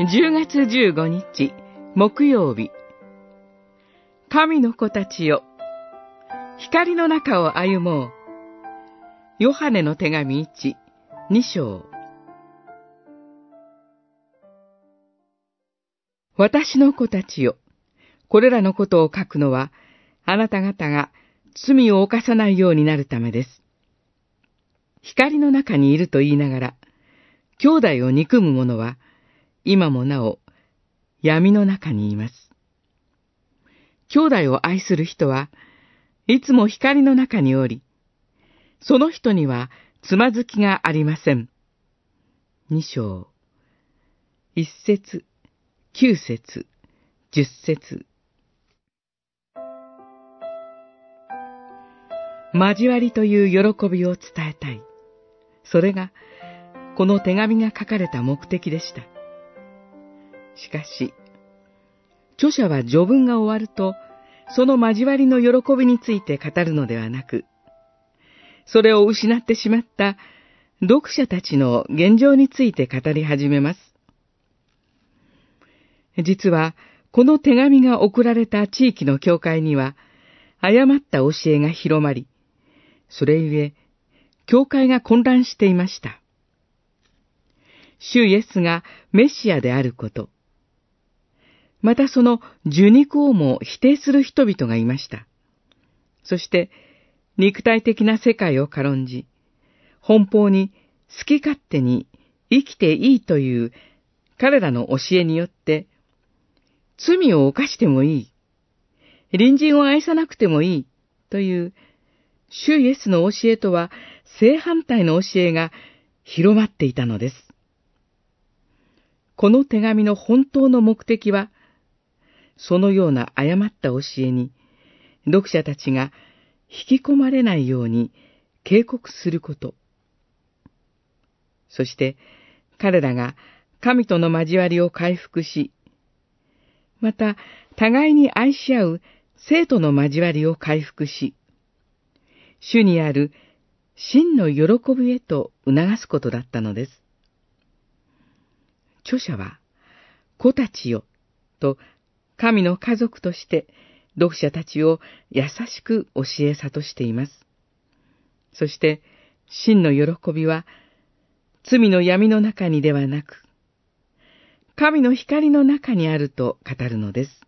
10月15日木曜日。神の子たちよ光の中を歩もう。ヨハネの手紙1、2章。私の子たちよこれらのことを書くのはあなた方が罪を犯さないようになるためです。光の中にいると言いながら、兄弟を憎む者は、今もなお闇の中にいます。兄弟を愛する人はいつも光の中におり、その人にはつまずきがありません。二章、一節、九節、十節。交わりという喜びを伝えたい。それが、この手紙が書かれた目的でした。しかし、著者は序文が終わると、その交わりの喜びについて語るのではなく、それを失ってしまった読者たちの現状について語り始めます。実は、この手紙が送られた地域の教会には、誤った教えが広まり、それゆえ、教会が混乱していました。主イエスがメシアであること、またその受肉をも否定する人々がいました。そして、肉体的な世界を軽んじ、奔放に好き勝手に生きていいという彼らの教えによって、罪を犯してもいい、隣人を愛さなくてもいいという、主イエスの教えとは正反対の教えが広まっていたのです。この手紙の本当の目的は、そのような誤った教えに、読者たちが引き込まれないように警告すること。そして、彼らが神との交わりを回復し、また、互いに愛し合う生徒の交わりを回復し、主にある真の喜びへと促すことだったのです。著者は、子たちよ、と神の家族として読者たちを優しく教え諭しています。そして、真の喜びは、罪の闇の中にではなく、神の光の中にあると語るのです。